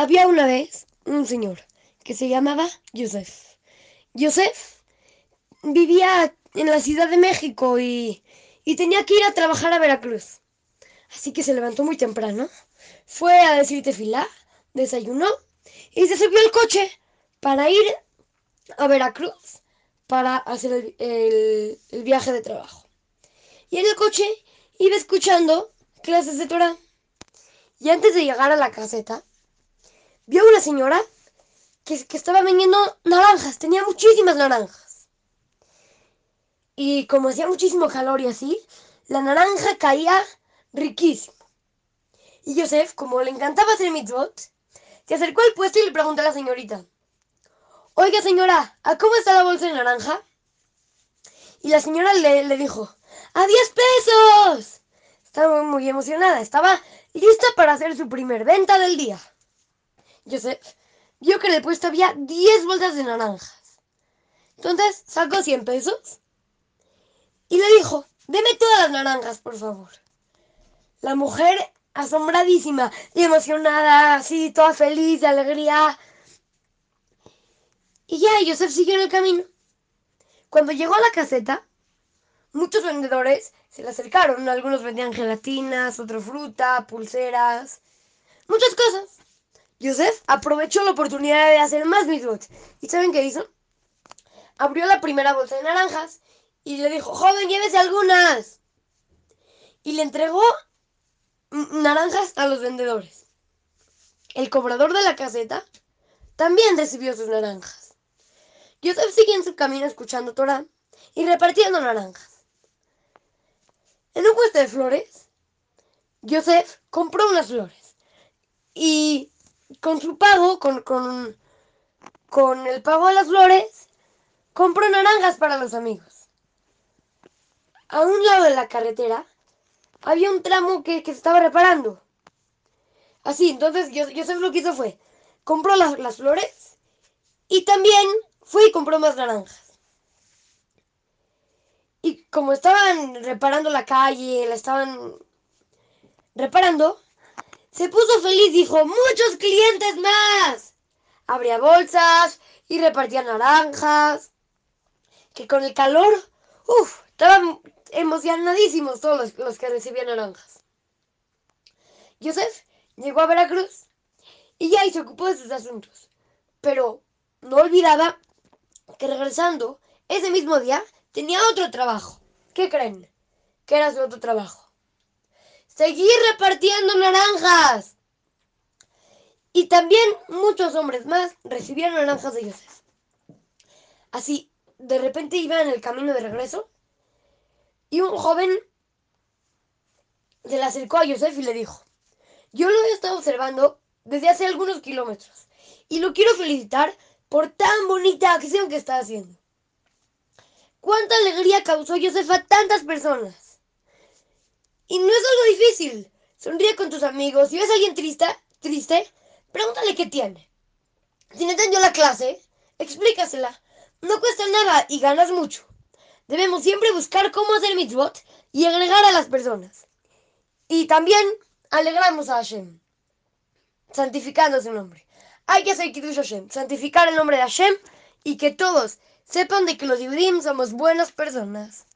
Había una vez un señor que se llamaba Yosef. Yosef vivía en la Ciudad de México y, y tenía que ir a trabajar a Veracruz. Así que se levantó muy temprano, fue a decir tefilá, desayunó y se subió al coche para ir a Veracruz para hacer el, el- el viaje de trabajo. Y en el coche iba escuchando clases de Torah. Y antes de llegar a la caseta, vio una señora que, que estaba vendiendo naranjas, tenía muchísimas naranjas. Y como hacía muchísimo calor y así, la naranja caía riquísimo. Y Yosef, como le encantaba hacer mitzvot, se acercó al puesto y le preguntó a la señorita, Oiga señora, ¿a cómo está la bolsa de naranja? Y la señora le, le dijo, ¡a 10 pesos! Estaba muy emocionada, estaba lista para hacer su primer venta del día. Joseph vio que en el puesto había 10 bolsas de naranjas. Entonces sacó 100 pesos y le dijo, deme todas las naranjas, por favor. La mujer, asombradísima y emocionada, así, toda feliz, de alegría. Y ya, Joseph siguió en el camino. Cuando llegó a la caseta, muchos vendedores se le acercaron. Algunos vendían gelatinas, otros fruta, pulseras, muchas cosas. Joseph aprovechó la oportunidad de hacer más mitzvot. ¿Y saben qué hizo? Abrió la primera bolsa de naranjas y le dijo, joven, llévese algunas. Y le entregó naranjas a los vendedores. El cobrador de la caseta también recibió sus naranjas. Joseph siguió en su camino escuchando Torah y repartiendo naranjas. En un puesto de flores, Joseph compró unas flores y con su pago, con, con, con el pago de las flores, compró naranjas para los amigos. A un lado de la carretera había un tramo que, que se estaba reparando. Así, entonces Yo- Joseph lo que hizo fue, compró las, las flores y también fue y compró más naranjas. Y como estaban reparando la calle, la estaban reparando, se puso feliz, dijo, muchos clientes más. Abría bolsas y repartía naranjas. Que con el calor, uff, estaban emocionadísimos todos los, los que recibían naranjas. Joseph llegó a Veracruz y ya se ocupó de sus asuntos. Pero no olvidaba que regresando ese mismo día tenía otro trabajo. ¿Qué creen? ¿Qué era su otro trabajo? Seguir repartiendo naranjas. Y también muchos hombres más recibían naranjas de Joseph. Así, de repente iba en el camino de regreso y un joven se le acercó a Joseph y le dijo, yo lo he estado observando desde hace algunos kilómetros y lo quiero felicitar por tan bonita acción que está haciendo. ¿Cuánta alegría causó Joseph a tantas personas? Y no es algo difícil. Sonríe con tus amigos. Si ves a alguien triste, triste, pregúntale qué tiene. Si no entendió la clase, explícasela. No cuesta nada y ganas mucho. Debemos siempre buscar cómo hacer mitzvot y agregar a las personas. Y también alegramos a Hashem, santificando su nombre. Hay que hacer Kiddush Hashem, santificar el nombre de Hashem y que todos sepan de que los Yudim somos buenas personas.